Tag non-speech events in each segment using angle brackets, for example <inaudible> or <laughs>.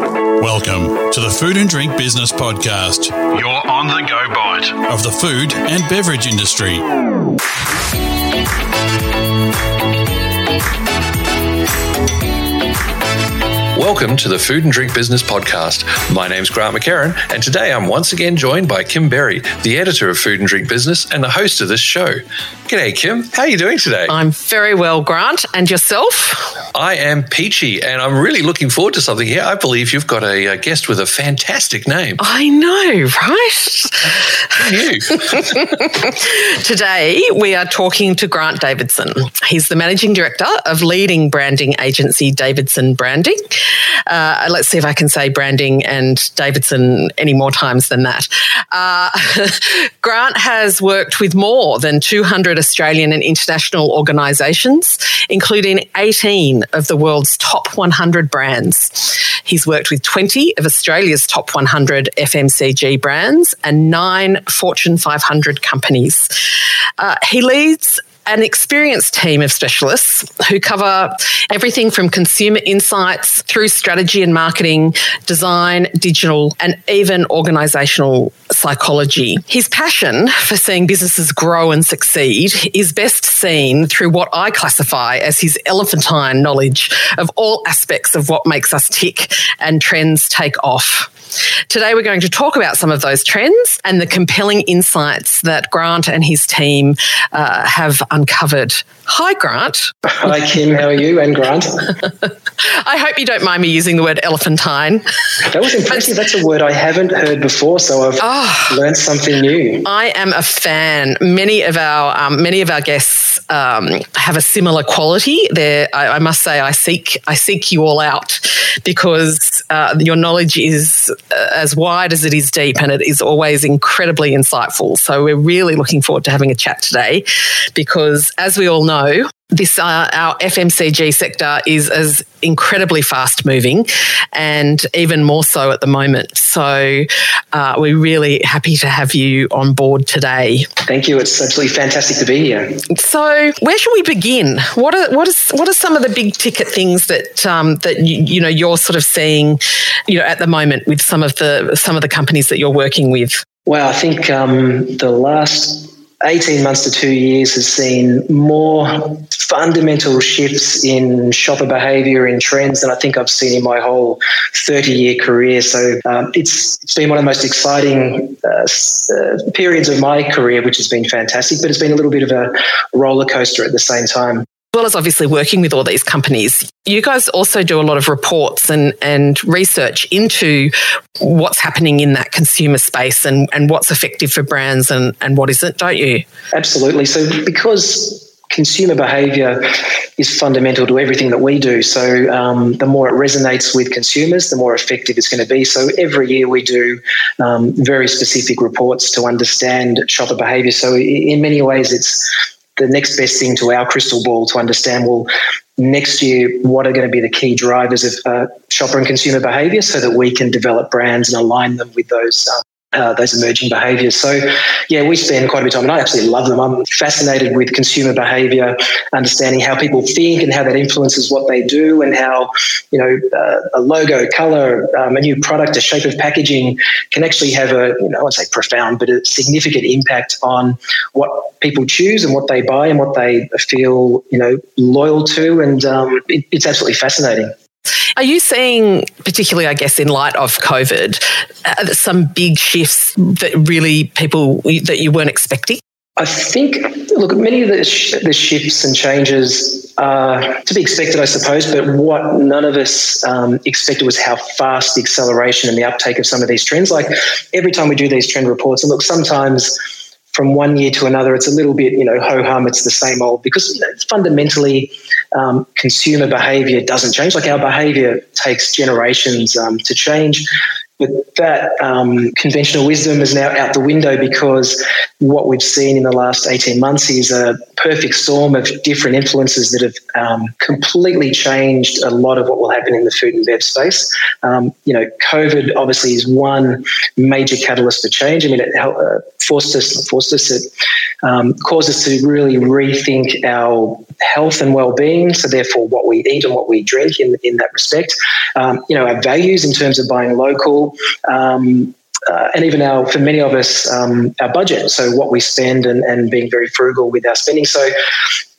Welcome to the Food and Drink Business Podcast, your on the go bite of the food and beverage industry. Welcome to the Food and Drink Business Podcast. My name's Grant McCarran, and today I'm once again joined by Kim Berry, the editor of Food and Drink Business and the host of this show. G'day, Kim. How are you doing today? I'm very well, Grant. And yourself? I am peachy, and I'm really looking forward to something here. I believe you've got a, a guest with a fantastic name. I know, right? you? <laughs> Today, we are talking to Grant Davidson. He's the managing director of leading branding agency Davidson Branding. Uh, let's see if I can say branding and Davidson any more times than that. Uh, <laughs> Grant has worked with more than 200 Australian and international organisations, including 18 of the world's top 100 brands. He's worked with 20 of Australia's top 100 FMCG brands and nine Fortune 500 companies. Uh, he leads an experienced team of specialists who cover everything from consumer insights through strategy and marketing, design, digital, and even organizational psychology. His passion for seeing businesses grow and succeed is best seen through what I classify as his elephantine knowledge of all aspects of what makes us tick and trends take off. Today, we're going to talk about some of those trends and the compelling insights that Grant and his team uh, have uncovered. Hi, Grant. Hi, Kim. How are you? And Grant. <laughs> I hope you don't mind me using the word elephantine. That was impressive. That's a word I haven't heard before, so I've oh, learned something new. I am a fan. Many of our um, many of our guests um, have a similar quality. There, I, I, must say, I seek I seek you all out because uh, your knowledge is uh, as wide as it is deep, and it is always incredibly insightful. So we're really looking forward to having a chat today, because as we all know, this uh, our FMCG sector is as incredibly fast moving and even more so at the moment. So uh, we're really happy to have you on board today. Thank you. It's absolutely fantastic to be here. So where should we begin? What are what is what are some of the big ticket things that um, that you, you know you're sort of seeing you know at the moment with some of the some of the companies that you're working with? Well, I think um, the last 18 months to two years has seen more fundamental shifts in shopper behavior and trends than I think I've seen in my whole 30 year career. So um, it's, it's been one of the most exciting uh, uh, periods of my career, which has been fantastic, but it's been a little bit of a roller coaster at the same time well as obviously working with all these companies, you guys also do a lot of reports and, and research into what's happening in that consumer space and, and what's effective for brands and, and what isn't, don't you? Absolutely. So, because consumer behavior is fundamental to everything that we do. So, um, the more it resonates with consumers, the more effective it's going to be. So, every year we do um, very specific reports to understand shopper behavior. So, in many ways, it's the next best thing to our crystal ball to understand well next year what are going to be the key drivers of uh, shopper and consumer behavior so that we can develop brands and align them with those um, uh, those emerging behaviours. So, yeah, we spend quite a bit of time, and I absolutely love them. I'm fascinated with consumer behaviour, understanding how people think and how that influences what they do, and how you know uh, a logo, colour, um, a new product, a shape of packaging can actually have a you know I won't say profound, but a significant impact on what people choose and what they buy and what they feel you know loyal to, and um, it, it's absolutely fascinating. Are you seeing, particularly, I guess, in light of COVID, uh, some big shifts that really people that you weren't expecting? I think, look, many of the, sh- the shifts and changes are to be expected, I suppose, but what none of us um, expected was how fast the acceleration and the uptake of some of these trends. Like every time we do these trend reports, and look, sometimes from one year to another, it's a little bit, you know, ho hum, it's the same old, because fundamentally, um, consumer behavior doesn't change. Like our behavior takes generations um, to change. But that um, conventional wisdom is now out the window because what we've seen in the last 18 months is a perfect storm of different influences that have um, completely changed a lot of what will happen in the food and bev space. Um, you know, COVID obviously is one major catalyst for change. I mean, it uh, forced us, forced us, it um, caused us to really rethink our health and well-being, so therefore what we eat and what we drink in in that respect. Um, you know, our values in terms of buying local. Um, uh, and even our, for many of us, um, our budget. So what we spend and, and being very frugal with our spending. So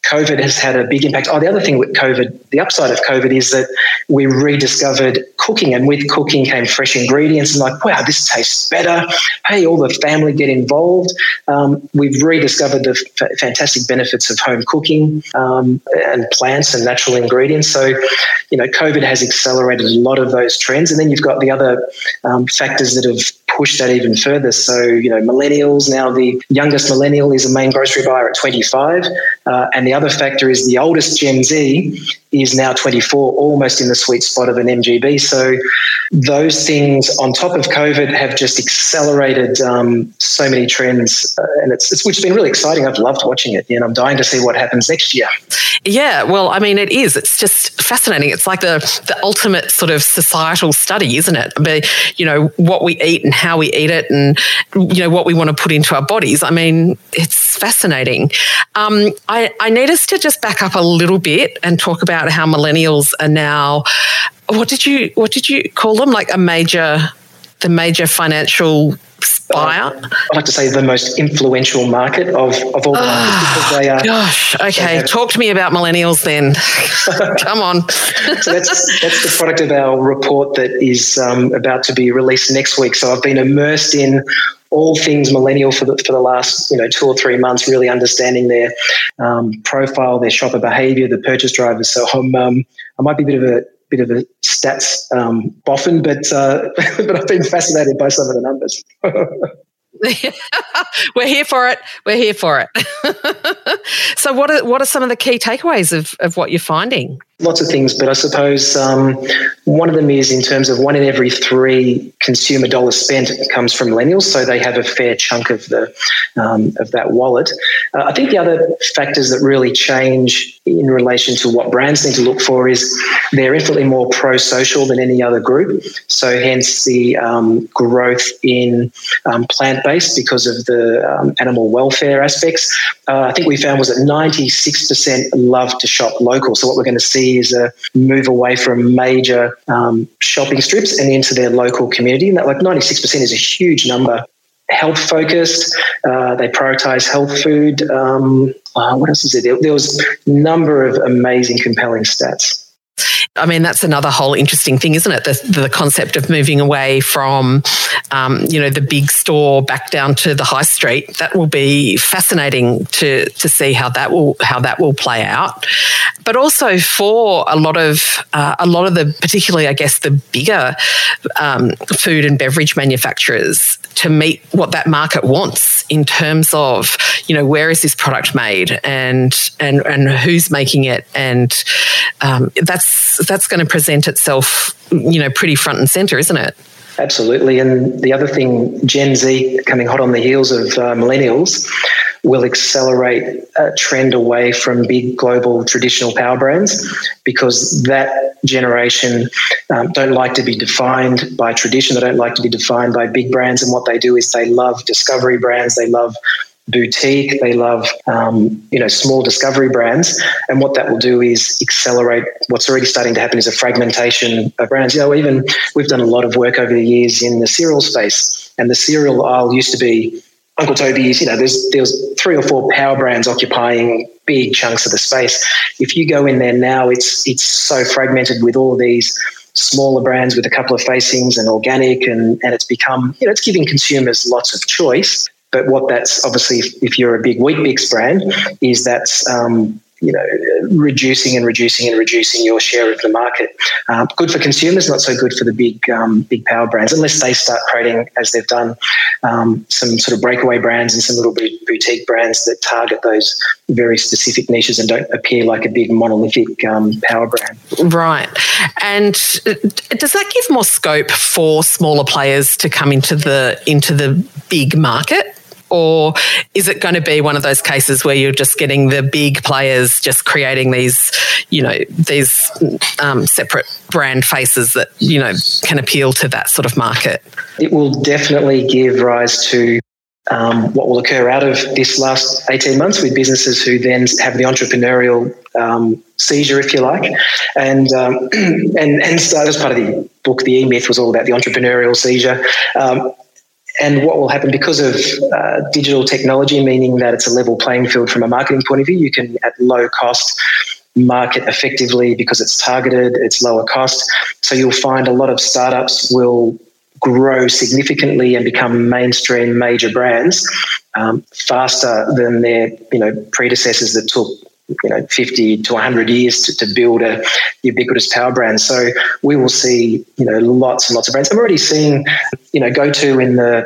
COVID has had a big impact. Oh, the other thing with COVID, the upside of COVID is that we rediscovered cooking, and with cooking came fresh ingredients. And like, wow, this tastes better. Hey, all the family get involved. Um, we've rediscovered the f- fantastic benefits of home cooking um, and plants and natural ingredients. So, you know, COVID has accelerated a lot of those trends. And then you've got the other um, factors that have push that even further. So, you know, millennials now, the youngest millennial is a main grocery buyer at 25. Uh, and the other factor is the oldest Gen Z is now 24, almost in the sweet spot of an MGB. So, those things on top of COVID have just accelerated um, so many trends. Uh, and it's, it's, which has been really exciting. I've loved watching it. And I'm dying to see what happens next year. Yeah, well, I mean, it is. It's just fascinating. It's like the, the ultimate sort of societal study, isn't it? But, you know, what we eat and how we eat it and, you know, what we want to put into our bodies. I mean, it's fascinating. Um, I, I need us to just back up a little bit and talk about how millennials are now, what did you, what did you call them? Like a major, the major financial buyer? Uh, I like to say the most influential market of, of all the markets because they are. Gosh, okay. Have, Talk to me about millennials then. <laughs> Come on. so that's that's the product of our report that is um, about to be released next week. So I've been immersed in all things millennial for the for the last you know two or three months, really understanding their um, profile, their shopper behaviour, the purchase drivers. So I'm um, I might be a bit of a bit of a stats um, boffin, but uh, <laughs> but I've been fascinated by some of the numbers. <laughs> We're here for it. We're here for it. <laughs> so, what are what are some of the key takeaways of, of what you're finding? Lots of things, but I suppose um, one of them is in terms of one in every three consumer dollars spent comes from millennials, so they have a fair chunk of the um, of that wallet. Uh, I think the other factors that really change in relation to what brands need to look for is they're infinitely more pro-social than any other group. So, hence the um, growth in um, plant-based because of the um, animal welfare aspects. Uh, I think we found was that 96% love to shop local. So, what we're going to see is a move away from major um, shopping strips and into their local community. And that like 96% is a huge number. Health focused, uh, they prioritize health food. Um, uh, what else is it? There, there was a number of amazing, compelling stats. I mean, that's another whole interesting thing, isn't it? The, the concept of moving away from, um, you know, the big store back down to the high street. That will be fascinating to to see how that will how that will play out. But also for a lot of uh, a lot of the, particularly, I guess, the bigger um, food and beverage manufacturers to meet what that market wants in terms of, you know, where is this product made and and and who's making it, and um, that's that's going to present itself, you know, pretty front and center, isn't it? Absolutely. And the other thing, Gen Z coming hot on the heels of uh, millennials will accelerate a trend away from big global traditional power brands because that generation um, don't like to be defined by tradition. They don't like to be defined by big brands. And what they do is they love discovery brands. They love boutique. They love, um, you know, small discovery brands. And what that will do is accelerate what's already starting to happen is a fragmentation of brands. You know, even we've done a lot of work over the years in the cereal space, and the cereal aisle used to be Uncle Tobys. You know, there's there was three or four power brands occupying big chunks of the space. If you go in there now, it's it's so fragmented with all these smaller brands with a couple of facings and organic and, and it's become you know it's giving consumers lots of choice but what that's obviously, if, if you're a big Weet-Bix brand, is that's um, you know reducing and reducing and reducing your share of the market. Um, good for consumers, not so good for the big um, big power brands, unless they start creating, as they've done, um, some sort of breakaway brands and some little boutique brands that target those very specific niches and don't appear like a big monolithic um, power brand. Right, and uh, does that give more scope for smaller players to come into the into the big market? Or is it going to be one of those cases where you're just getting the big players just creating these, you know, these um, separate brand faces that, you know, can appeal to that sort of market? It will definitely give rise to um, what will occur out of this last 18 months with businesses who then have the entrepreneurial um, seizure, if you like. And, um, <clears throat> and, and so as part of the book, The E Myth was all about the entrepreneurial seizure. Um, and what will happen because of uh, digital technology, meaning that it's a level playing field from a marketing point of view, you can at low cost market effectively because it's targeted, it's lower cost. So you'll find a lot of startups will grow significantly and become mainstream major brands um, faster than their you know predecessors that took you know 50 to 100 years to, to build a ubiquitous power brand so we will see you know lots and lots of brands i'm already seeing you know GoTo in the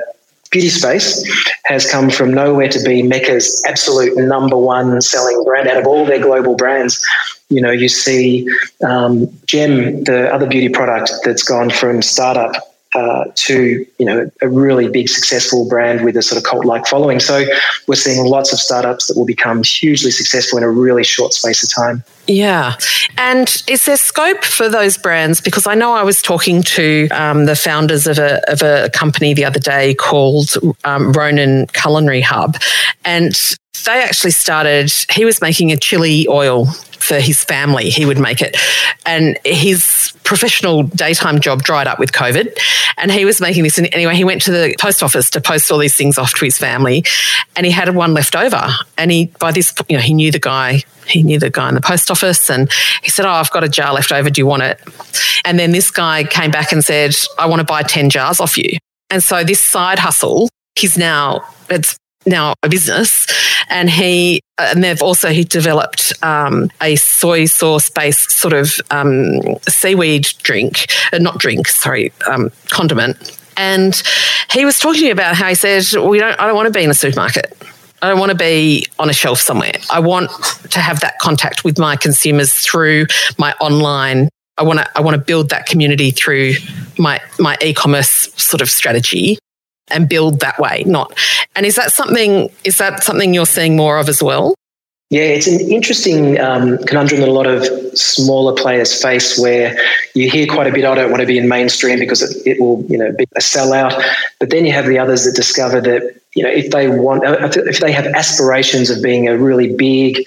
beauty space has come from nowhere to be Mecca's absolute number one selling brand out of all their global brands. You know, you see um, Gem, the other beauty product that's gone from startup uh, to you know a really big successful brand with a sort of cult like following. So we're seeing lots of startups that will become hugely successful in a really short space of time. Yeah. And is there scope for those brands? Because I know I was talking to um, the founders of a, of a company the other day called um, Ronan Culinary Hub, and they actually started, he was making a chili oil for his family. He would make it. And his professional daytime job dried up with COVID. And he was making this. And anyway, he went to the post office to post all these things off to his family. And he had one left over. And he, by this, you know, he knew the guy. He knew the guy in the post office and he said, Oh, I've got a jar left over. Do you want it? And then this guy came back and said, I want to buy 10 jars off you. And so this side hustle, he's now, it's now a business, and he and they've also he developed um, a soy sauce based sort of um, seaweed drink, uh, not drink, sorry, um, condiment. And he was talking about how he said, "We don't. I don't want to be in a supermarket." I don't want to be on a shelf somewhere. I want to have that contact with my consumers through my online. I want to I want to build that community through my my e-commerce sort of strategy and build that way not and is that something is that something you're seeing more of as well yeah, it's an interesting um, conundrum that a lot of smaller players face where you hear quite a bit, I don't want to be in mainstream because it, it will, you know, be a sellout. But then you have the others that discover that, you know, if they want, if they have aspirations of being a really big,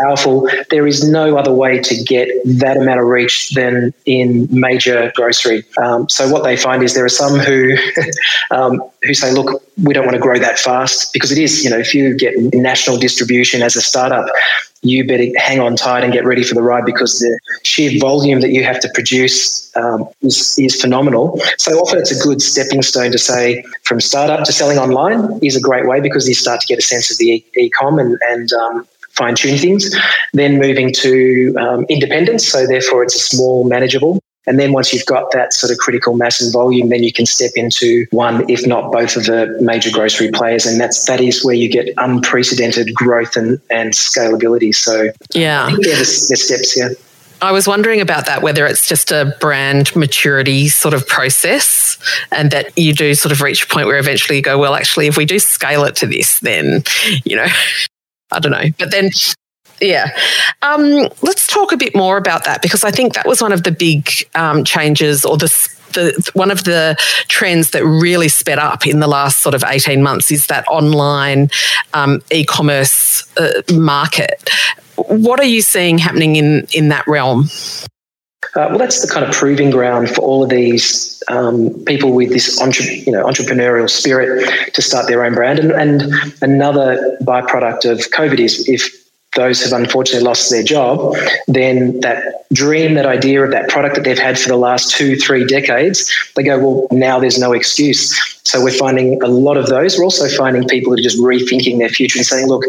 powerful. There is no other way to get that amount of reach than in major grocery. Um, so what they find is there are some who <laughs> um, who say, look, we don't want to grow that fast because it is, you know, if you get national distribution as a startup, you better hang on tight and get ready for the ride because the sheer volume that you have to produce um, is, is phenomenal. So often it's a good stepping stone to say from startup to selling online is a great way because you start to get a sense of the e-com and, and um, fine tune things. Then moving to um, independents, so therefore it's a small, manageable. And then once you've got that sort of critical mass and volume, then you can step into one, if not both of the major grocery players. And that's that is where you get unprecedented growth and, and scalability. So yeah, there's, there's steps, yeah. I was wondering about that, whether it's just a brand maturity sort of process and that you do sort of reach a point where eventually you go, well, actually, if we do scale it to this, then, you know, I don't know. But then, yeah. Um, let's talk a bit more about that because I think that was one of the big um, changes or the, the one of the trends that really sped up in the last sort of 18 months is that online um, e-commerce uh, market. What are you seeing happening in, in that realm? Uh, well, that's the kind of proving ground for all of these um, people with this entre- you know, entrepreneurial spirit to start their own brand. And, and another byproduct of COVID is if those have unfortunately lost their job, then that dream, that idea of that product that they've had for the last two, three decades, they go, well, now there's no excuse. So we're finding a lot of those. We're also finding people that are just rethinking their future and saying, look,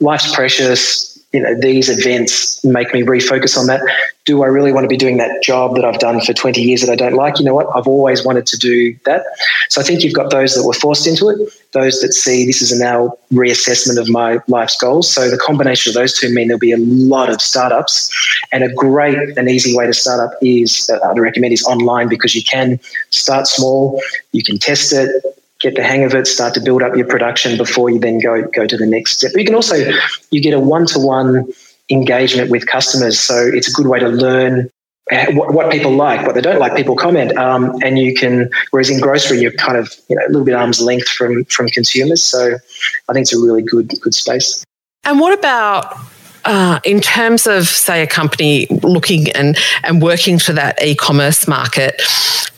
life's precious you know these events make me refocus on that. Do i really want to be doing that job that i've done for 20 years that i don't like? You know what? I've always wanted to do that. So i think you've got those that were forced into it those that see this is a now reassessment of my life's goals. So the combination of those two mean there'll be a lot of startups. And a great and easy way to start up is uh, i'd recommend is online because you can start small you can test it get the hang of it, start to build up your production before you then go go to the next step. But you can also you get a one to one engagement with customers, so it's a good way to learn what, what, people like, what they don't like, people comment, um, and you can. Whereas in grocery, you're kind of you know a little bit arm's length from from consumers. So I think it's a really good good space. And what about uh, in terms of say a company looking and and working for that e-commerce market?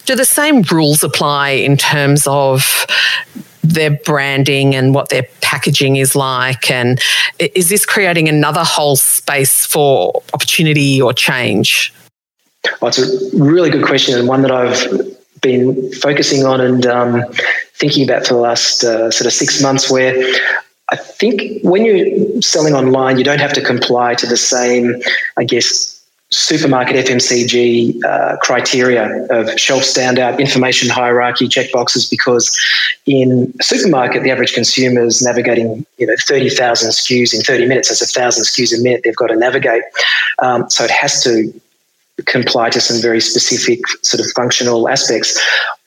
Do the same rules apply in terms of their branding and what their packaging is like? And is this creating another whole space for opportunity or change? Well, it's a really good question and one that I've been focusing on and um, thinking about for the last uh, sort of six months. Where I think when you're selling online, you don't have to comply to the same, I guess, supermarket FMCG uh, criteria of shelf standout, information hierarchy, checkboxes, because in a supermarket, the average consumer is navigating you know 30,000 SKUs in 30 minutes. That's a thousand SKUs a minute they've got to navigate. Um, so it has to comply to some very specific sort of functional aspects.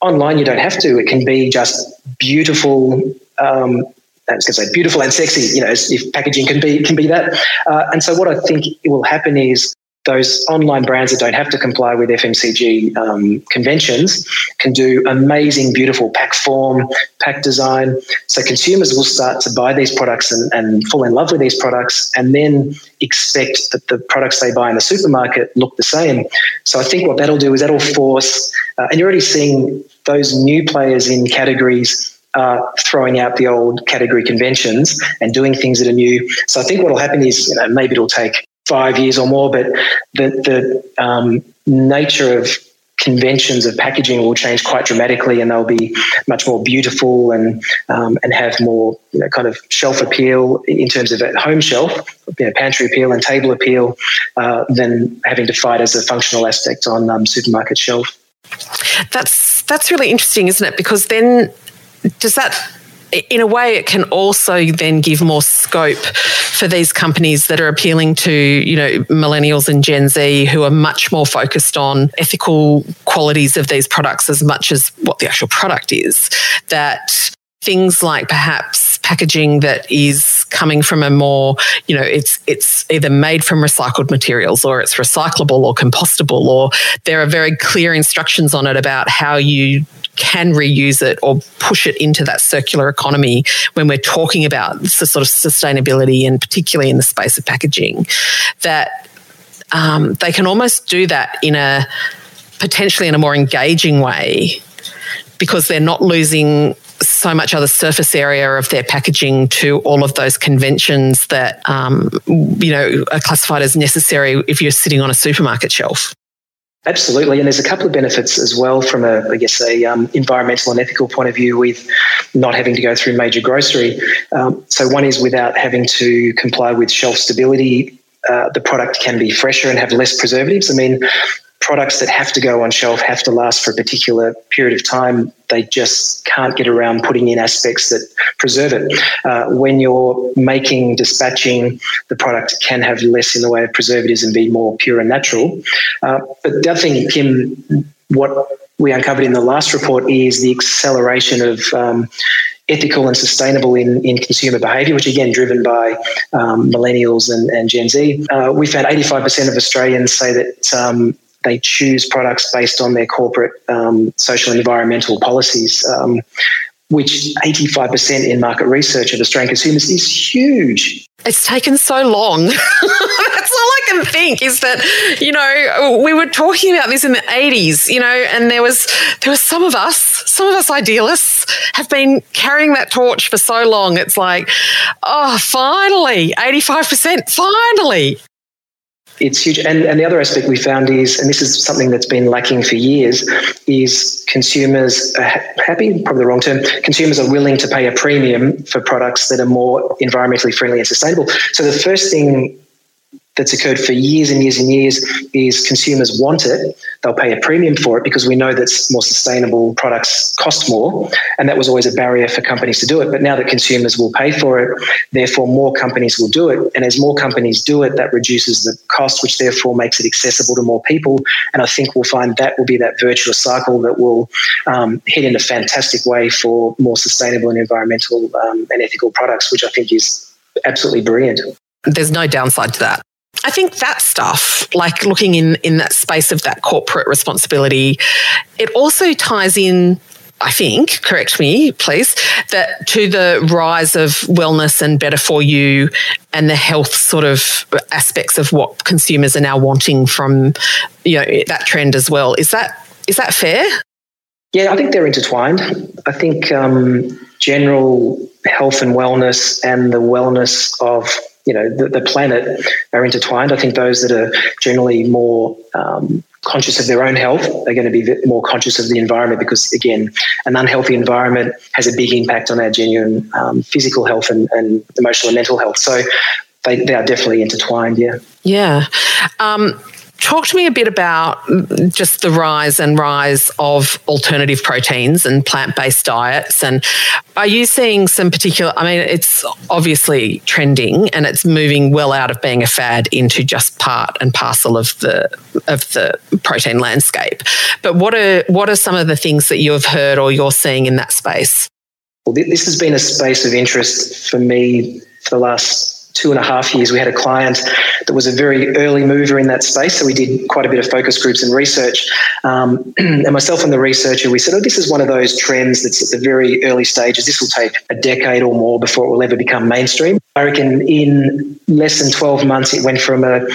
Online, you don't have to. It can be just beautiful. Um, I was going to say beautiful and sexy. You know, if packaging can be can be that. Uh, and so, what I think will happen is those online brands that don't have to comply with FMCG um, conventions can do amazing, beautiful pack form, pack design. So consumers will start to buy these products and, and fall in love with these products and then expect that the products they buy in the supermarket look the same. So I think what that'll do is that'll force, uh, and you're already seeing those new players in categories uh, throwing out the old category conventions and doing things that are new. So I think what will happen is, you know, maybe it'll take five years or more, but the, the um, nature of conventions of packaging will change quite dramatically and they'll be much more beautiful and um, and have more you know, kind of shelf appeal in terms of at home shelf, you know, pantry appeal and table appeal uh, than having to fight as a functional aspect on um, supermarket shelf. That's that's really interesting, isn't it? Because then does that in a way, it can also then give more scope for these companies that are appealing to, you know, millennials and Gen Z who are much more focused on ethical qualities of these products as much as what the actual product is. That things like perhaps packaging that is coming from a more you know it's it's either made from recycled materials or it's recyclable or compostable or there are very clear instructions on it about how you can reuse it or push it into that circular economy when we're talking about the sort of sustainability and particularly in the space of packaging, that um, they can almost do that in a potentially in a more engaging way because they're not losing so much other surface area of their packaging to all of those conventions that um, you know are classified as necessary if you're sitting on a supermarket shelf. Absolutely, and there's a couple of benefits as well from a, I guess, a um, environmental and ethical point of view with not having to go through major grocery. Um, so one is without having to comply with shelf stability. Uh, the product can be fresher and have less preservatives. I mean, products that have to go on shelf have to last for a particular period of time. They just can't get around putting in aspects that preserve it. Uh, when you're making, dispatching, the product can have less in the way of preservatives and be more pure and natural. Uh, but the other thing, Kim, what we uncovered in the last report is the acceleration of um, ethical and sustainable in, in consumer behaviour, which again driven by um, millennials and, and Gen Z. Uh, we found 85% of Australians say that um, they choose products based on their corporate um, social and environmental policies, um, which 85% in market research of Australian consumers is huge. It's taken so long. <laughs> That's all I can think is that, you know, we were talking about this in the 80s, you know, and there was there was some of us, some of us idealists have been carrying that torch for so long. It's like, oh, finally, 85%, finally it's huge. And, and the other aspect we found is, and this is something that's been lacking for years, is consumers are happy, probably the wrong term, consumers are willing to pay a premium for products that are more environmentally friendly and sustainable. So the first thing that's occurred for years and years and years is consumers want it. They'll pay a premium for it because we know that more sustainable products cost more. And that was always a barrier for companies to do it. But now that consumers will pay for it, therefore more companies will do it. And as more companies do it, that reduces the cost, which therefore makes it accessible to more people. And I think we'll find that will be that virtuous cycle that will um, head in a fantastic way for more sustainable and environmental um, and ethical products, which I think is absolutely brilliant. There's no downside to that I think that stuff, like looking in in that space of that corporate responsibility, it also ties in I think, correct me, please, that to the rise of wellness and better for you and the health sort of aspects of what consumers are now wanting from you know that trend as well. Is that is that fair? Yeah, I think they're intertwined. I think um, general health and wellness and the wellness of you know the, the, planet are intertwined. I think those that are generally more um, conscious of their own health are going to be more conscious of the environment because again, an unhealthy environment has a big impact on our genuine um, physical health and, and, emotional and mental health. So they, they are definitely intertwined. Yeah. Yeah. Um, Talk to me a bit about just the rise and rise of alternative proteins and plant based diets. And are you seeing some particular? I mean, it's obviously trending and it's moving well out of being a fad into just part and parcel of the of the protein landscape. But what are what are some of the things that you have heard or you're seeing in that space? Well, this has been a space of interest for me for the last two and a half years, we had a client that was a very early mover in that space. So we did quite a bit of focus groups and research. Um, <clears throat> and myself and the researcher, we said, oh, this is one of those trends that's at the very early stages. This will take a decade or more before it will ever become mainstream. I reckon in less than 12 months, it went from a,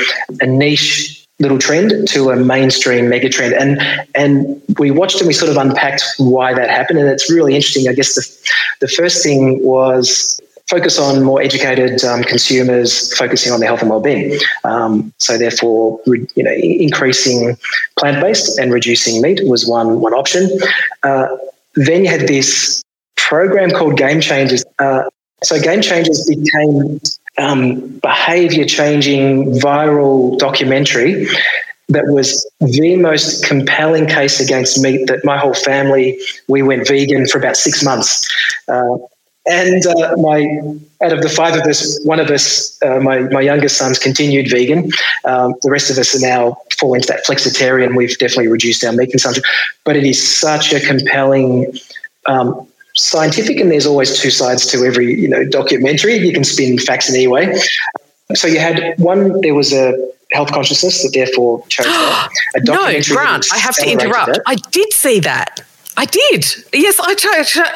a niche little trend to a mainstream mega trend. And and we watched and we sort of unpacked why that happened. And it's really interesting. I guess the, the first thing was focus on more educated um, consumers focusing on their health and well-being. Um, so therefore, re, you know, increasing plant-based and reducing meat was one one option. Uh, then you had this program called Game Changers. Uh, so Game Changers became um, behavior-changing viral documentary that was the most compelling case against meat that my whole family we went vegan for about six months uh, and uh, my out of the five of us, one of us, uh, my my youngest son's continued vegan. Um, the rest of us are now fall into that flexitarian. We've definitely reduced our meat consumption, but it is such a compelling. Um, scientific and there's always two sides to every you know documentary you can spin facts in any way so you had one there was a health consciousness that therefore <gasps> chose that. A no, Grant, I have to interrupt. That. I did see that. I did. Yes, I.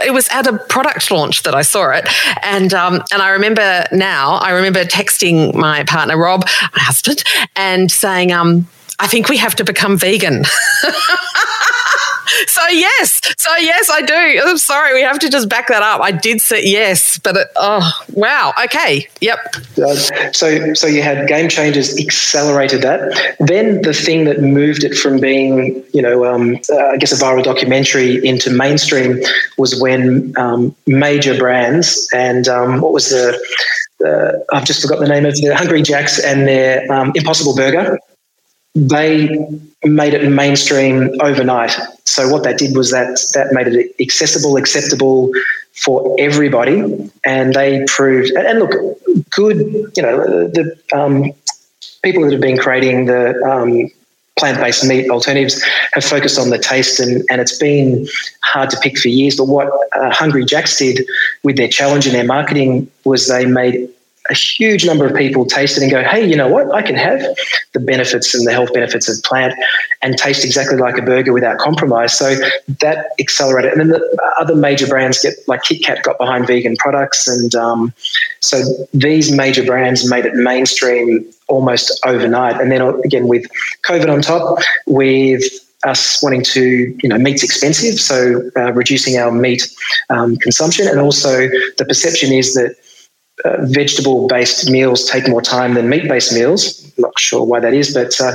It was at a product launch that I saw it, and um, and I remember now. I remember texting my partner Rob, my husband, and saying, um, "I think we have to become vegan." <laughs> so yes, so yes, I do. I'm sorry, we have to just back that up. I did say yes, but it, oh wow, okay, yep. Uh, so so you had game changers accelerated that. Then the thing that moved it from being you know um, uh, I guess a viral documentary into mainstream was when um, major brands and um, what was the I've just forgot the name of the Hungry Jacks and their um, Impossible Burger they made it mainstream overnight. So what that did was that that made it accessible, acceptable for everybody, and they proved. And look, good. You know, the um, people that have been creating the um, plant-based meat alternatives have focused on the taste, and, and it's been hard to pick for years. But what uh, Hungry Jacks did with their challenge and their marketing was they made a huge number of people taste it and go, hey, you know what? I can have the benefits and the health benefits of plant and taste exactly like a burger without compromise. So that accelerated. And then the other major brands get, like KitKat got behind vegan products. And um, so these major brands made it mainstream almost overnight. And then again, with COVID on top, with us wanting to, you know, meat's expensive, so uh, reducing our meat um, consumption, and also the perception is that uh, vegetable based meals take more time than meat based meals. I'm not sure why that is, but uh,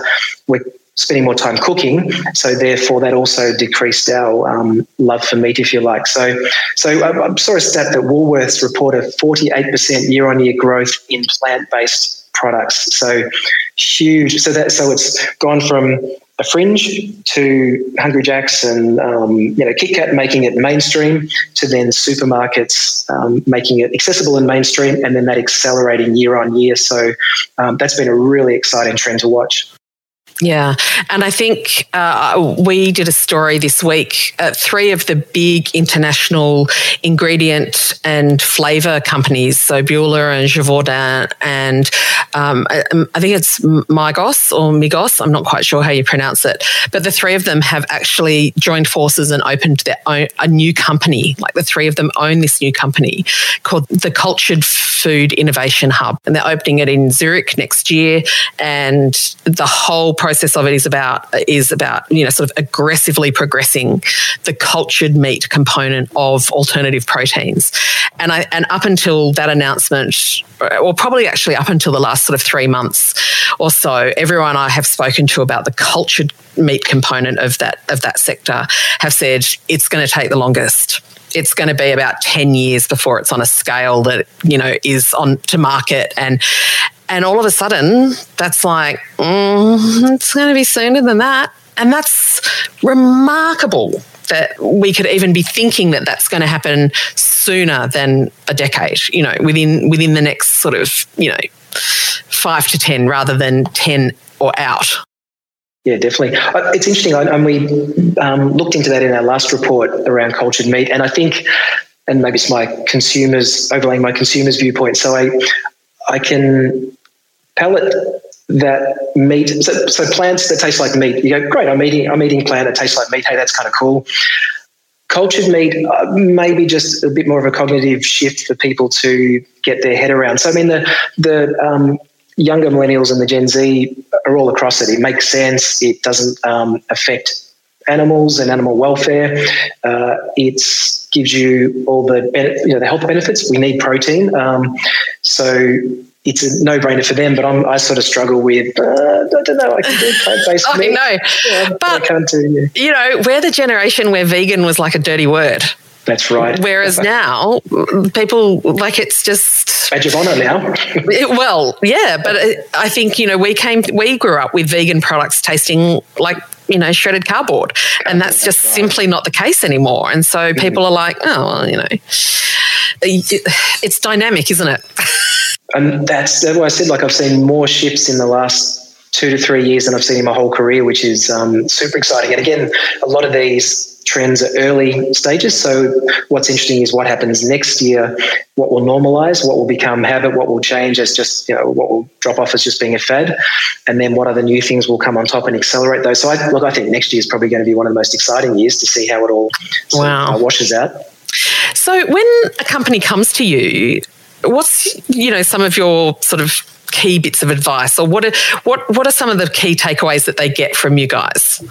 we're spending more time cooking. So therefore, that also decreased our um, love for meat, if you like. So, so I, I saw a stat that Woolworths reported 48% year on year growth in plant based products. So huge. So that so it's gone from a fringe to Hungry Jacks and um, you know KitKat making it mainstream to then supermarkets um, making it accessible and mainstream, and then that accelerating year on year. So um, that's been a really exciting trend to watch. Yeah. And I think uh, we did a story this week. Uh, three of the big international ingredient and flavor companies, so Buhler and Givaudan, and um, I, I, think it's Migos or Migos, I'm not quite sure how you pronounce it, but the three of them have actually joined forces and opened their own, a new company. Like the three of them own this new company called the Cultured Food Innovation Hub. And they're opening it in Zurich next year. And the whole process of it is about is about you know sort of aggressively progressing the cultured meat component of alternative proteins, and I and up until that announcement, uh, or probably actually up until the last sort of three months or so, everyone I have spoken to about the cultured meat component of that of that sector have said it's going to take the longest. It's going to be about 10 years before it's on a scale that you know is on to market. And and all of a sudden, that's like, mm, it's going to be sooner than that. And that's remarkable that we could even be thinking that that's going to happen sooner than a decade, you know, within within the next sort of, you know, five to 10 rather than 10 or out. Yeah, definitely. Uh, it's interesting. And we um, looked into that in our last report around cultured meat. And I think, and maybe it's my consumers, overlaying my consumers' viewpoint. So I, I can palate that meat. So, so, plants that taste like meat. You go, great. I'm eating. I'm eating plant that tastes like meat. Hey, that's kind of cool. Cultured meat, uh, maybe just a bit more of a cognitive shift for people to get their head around. So I mean, the the um, younger millennials and the Gen Z are all across it. It makes sense. It doesn't um, affect animals and animal welfare. Uh, it gives you all the you know the health benefits. We need protein, um, so it's a no-brainer for them. But I'm, i sort of struggle with. Uh, I don't know. I can do plant-based <laughs> I meat. know, yeah, but I can't do. Yeah. You know, we're the generation where vegan was like a dirty word. That's right. Whereas now, people like it's just badge of honor now. it, well, yeah, but it, I think you know we came, we grew up with vegan products tasting like you know shredded cardboard, and that's just simply not the case anymore. And so mm-hmm. people are like, oh, well, you know, it's dynamic, isn't it? <laughs> and that's, that's why I said like I've seen more ships in the last two to three years than I've seen in my whole career, which is um, super exciting. And again, a lot of these trends are early stages. So what's interesting is what happens next year, what will normalize, what will become habit, what will change as just, you know, what will drop off as just being a fad. And then what other new things will come on top and accelerate those. So I, look, I think next year is probably going to be one of the most exciting years to see how it all wow. of, uh, washes out. So when a company comes to you, what's you know some of your sort of key bits of advice, or what are, what what are some of the key takeaways that they get from you guys?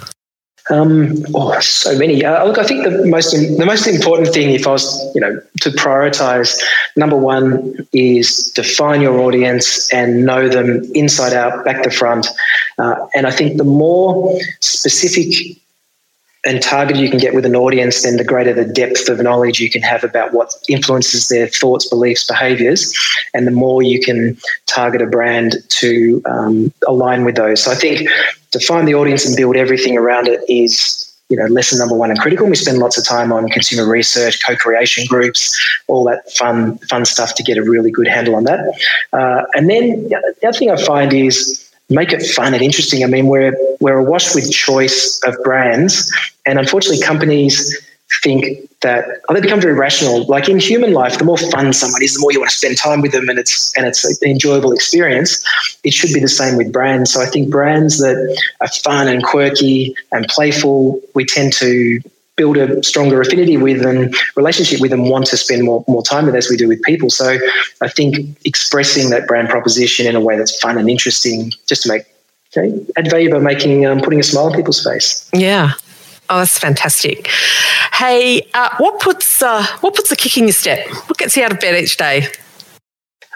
Um, oh, so many. Uh, look, I think the most the most important thing, if I was, you know, to prioritize, number one is define your audience and know them inside out, back to front. Uh, and I think the more specific and targeted you can get with an audience, then the greater the depth of knowledge you can have about what influences their thoughts, beliefs, behaviors, and the more you can target a brand to um, align with those. So I think to find the audience and build everything around it is you know lesson number one and critical. We spend lots of time on consumer research, co-creation groups, all that fun fun stuff to get a really good handle on that. Uh, and then the other thing I find is make it fun and interesting. I mean, we're we're awash with choice of brands, and unfortunately, companies think that oh, they become very rational. Like in human life, the more fun someone is, the more you want to spend time with them, and it's and it's an enjoyable experience. It should be the same with brands. So I think brands that are fun and quirky and playful, we tend to build a stronger affinity with and relationship with and want to spend more, more time with as we do with people. So I think expressing that brand proposition in a way that's fun and interesting just to make okay, add value by making um, putting a smile on people's face. Yeah. Oh, that's fantastic. Hey, uh, what puts uh, what puts the kick in your step? What gets you out of bed each day?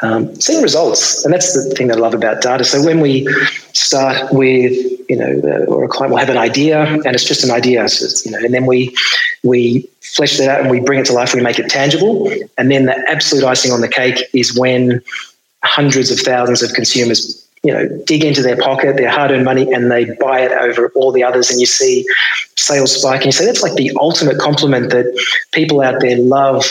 Um, seeing results. And that's the thing that I love about data. So when we start with, you know, or a client will have an idea and it's just an idea, so you know, and then we, we flesh that out and we bring it to life, we make it tangible. And then the absolute icing on the cake is when hundreds of thousands of consumers you know, dig into their pocket, their hard-earned money, and they buy it over all the others, and you see sales spike, and you say that's like the ultimate compliment that people out there love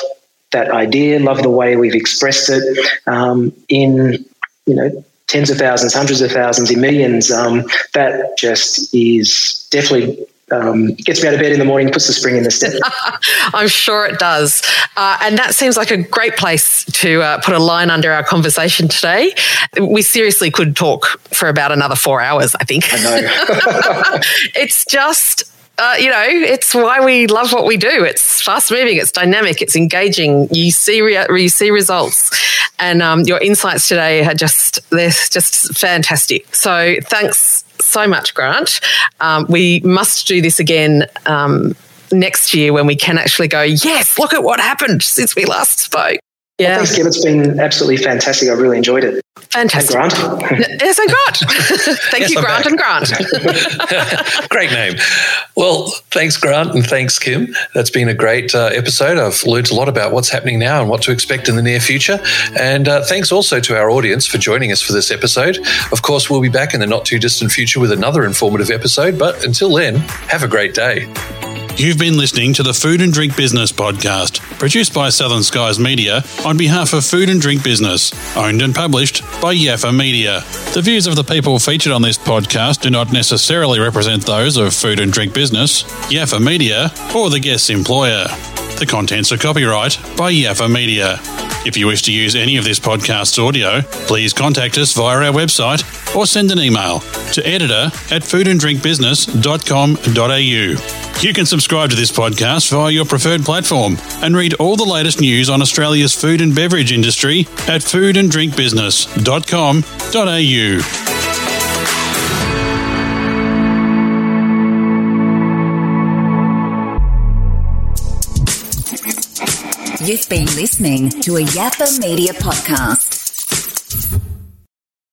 that idea, love the way we've expressed it um, in, you know, tens of thousands, hundreds of thousands, in millions, um, that just is definitely um, gets me out of bed in the morning, puts the spring in the step. <laughs> I'm sure it does. Uh, and that seems like a great place to uh, put a line under our conversation today. We seriously could talk for about another four hours, I think. I know. <laughs> it's just uh, you know, it's why we love what we do. It's fast moving, it's dynamic, it's engaging. You see, re- you see results, and um, your insights today are just they're just fantastic. So thanks so much, Grant. Um, we must do this again. Um, next year, when we can actually go, yes, look at what happened since we last spoke. Yeah. Well, thanks, Kim. It's been absolutely fantastic. I really enjoyed it. Fantastic. And Grant. <laughs> yes, and Grant. <laughs> Thank yes, you, I'm Grant back. and Grant. <laughs> great name. Well, thanks, Grant, and thanks, Kim. That's been a great uh, episode. I've learned a lot about what's happening now and what to expect in the near future. And uh, thanks also to our audience for joining us for this episode. Of course, we'll be back in the not too distant future with another informative episode. But until then, have a great day. You've been listening to the Food and Drink Business podcast, produced by Southern Skies Media on behalf of Food and Drink Business, owned and published by Yaffa Media. The views of the people featured on this podcast do not necessarily represent those of Food and Drink Business, Yaffa Media, or the guest's employer. The contents are copyright by Yaffa Media. If you wish to use any of this podcast's audio, please contact us via our website or send an email to editor at foodanddrinkbusiness.com.au. You can subscribe to this podcast via your preferred platform and read all the latest news on Australia's food and beverage industry at foodanddrinkbusiness.com.au. You've been listening to a Yaffa Media podcast.